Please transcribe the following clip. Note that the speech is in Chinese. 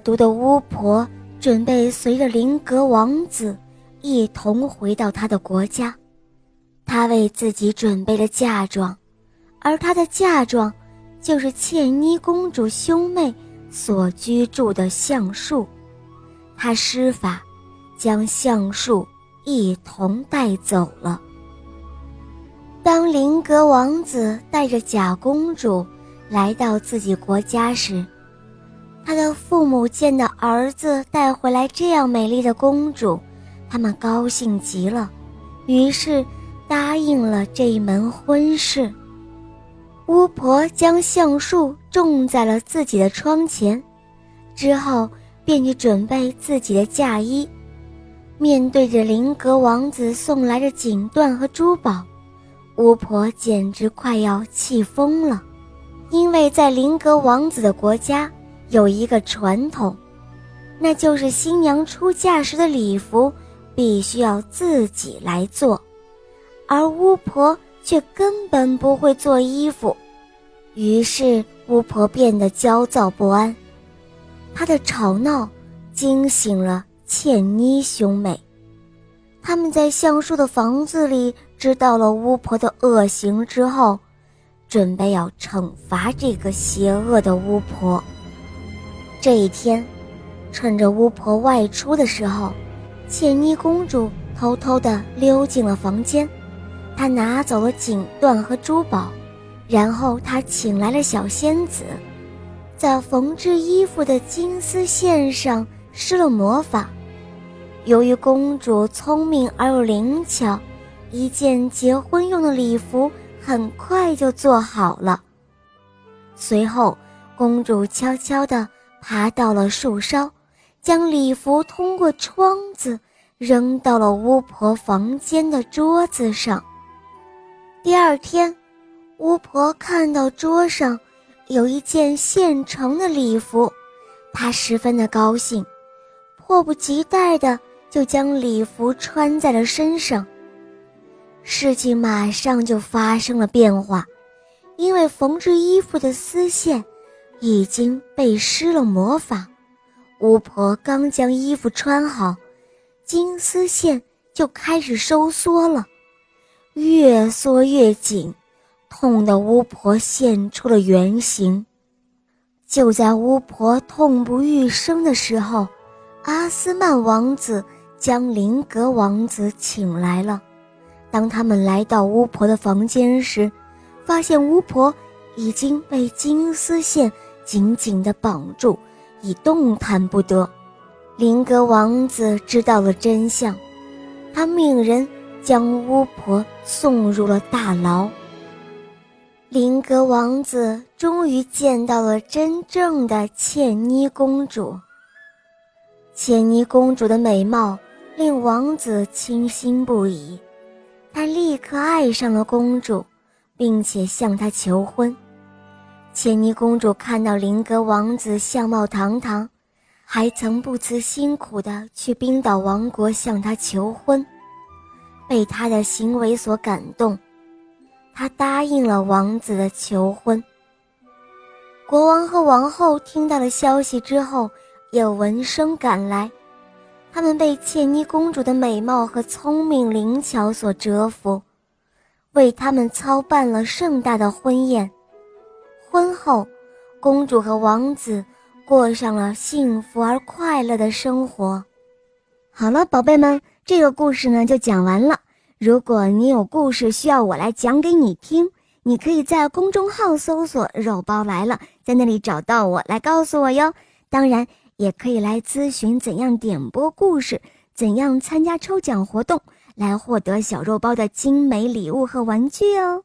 毒的巫婆准备随着林格王子一同回到他的国家。她为自己准备了嫁妆，而她的嫁妆就是茜妮公主兄妹所居住的橡树。她施法，将橡树一同带走了。当林格王子带着假公主来到自己国家时，他的父母见到儿子带回来这样美丽的公主，他们高兴极了，于是答应了这一门婚事。巫婆将橡树种在了自己的窗前，之后便去准备自己的嫁衣。面对着林格王子送来的锦缎和珠宝，巫婆简直快要气疯了，因为在林格王子的国家。有一个传统，那就是新娘出嫁时的礼服必须要自己来做，而巫婆却根本不会做衣服。于是巫婆变得焦躁不安，她的吵闹惊醒了茜妮兄妹，他们在橡树的房子里知道了巫婆的恶行之后，准备要惩罚这个邪恶的巫婆。这一天，趁着巫婆外出的时候，茜妮公主偷偷地溜进了房间。她拿走了锦缎和珠宝，然后她请来了小仙子，在缝制衣服的金丝线上施了魔法。由于公主聪明而又灵巧，一件结婚用的礼服很快就做好了。随后，公主悄悄地。爬到了树梢，将礼服通过窗子扔到了巫婆房间的桌子上。第二天，巫婆看到桌上有一件现成的礼服，她十分的高兴，迫不及待的就将礼服穿在了身上。事情马上就发生了变化，因为缝制衣服的丝线。已经被施了魔法，巫婆刚将衣服穿好，金丝线就开始收缩了，越缩越紧，痛得巫婆现出了原形。就在巫婆痛不欲生的时候，阿斯曼王子将林格王子请来了。当他们来到巫婆的房间时，发现巫婆已经被金丝线。紧紧地绑住，已动弹不得。林格王子知道了真相，他命人将巫婆送入了大牢。林格王子终于见到了真正的茜妮公主。茜妮公主的美貌令王子倾心不已，他立刻爱上了公主，并且向她求婚。茜妮公主看到林格王子相貌堂堂，还曾不辞辛苦地去冰岛王国向他求婚，被他的行为所感动，她答应了王子的求婚。国王和王后听到了消息之后，也闻声赶来，他们被茜妮公主的美貌和聪明灵巧所折服，为他们操办了盛大的婚宴。婚后，公主和王子过上了幸福而快乐的生活。好了，宝贝们，这个故事呢就讲完了。如果你有故事需要我来讲给你听，你可以在公众号搜索“肉包来了”，在那里找到我来告诉我哟。当然，也可以来咨询怎样点播故事，怎样参加抽奖活动，来获得小肉包的精美礼物和玩具哦。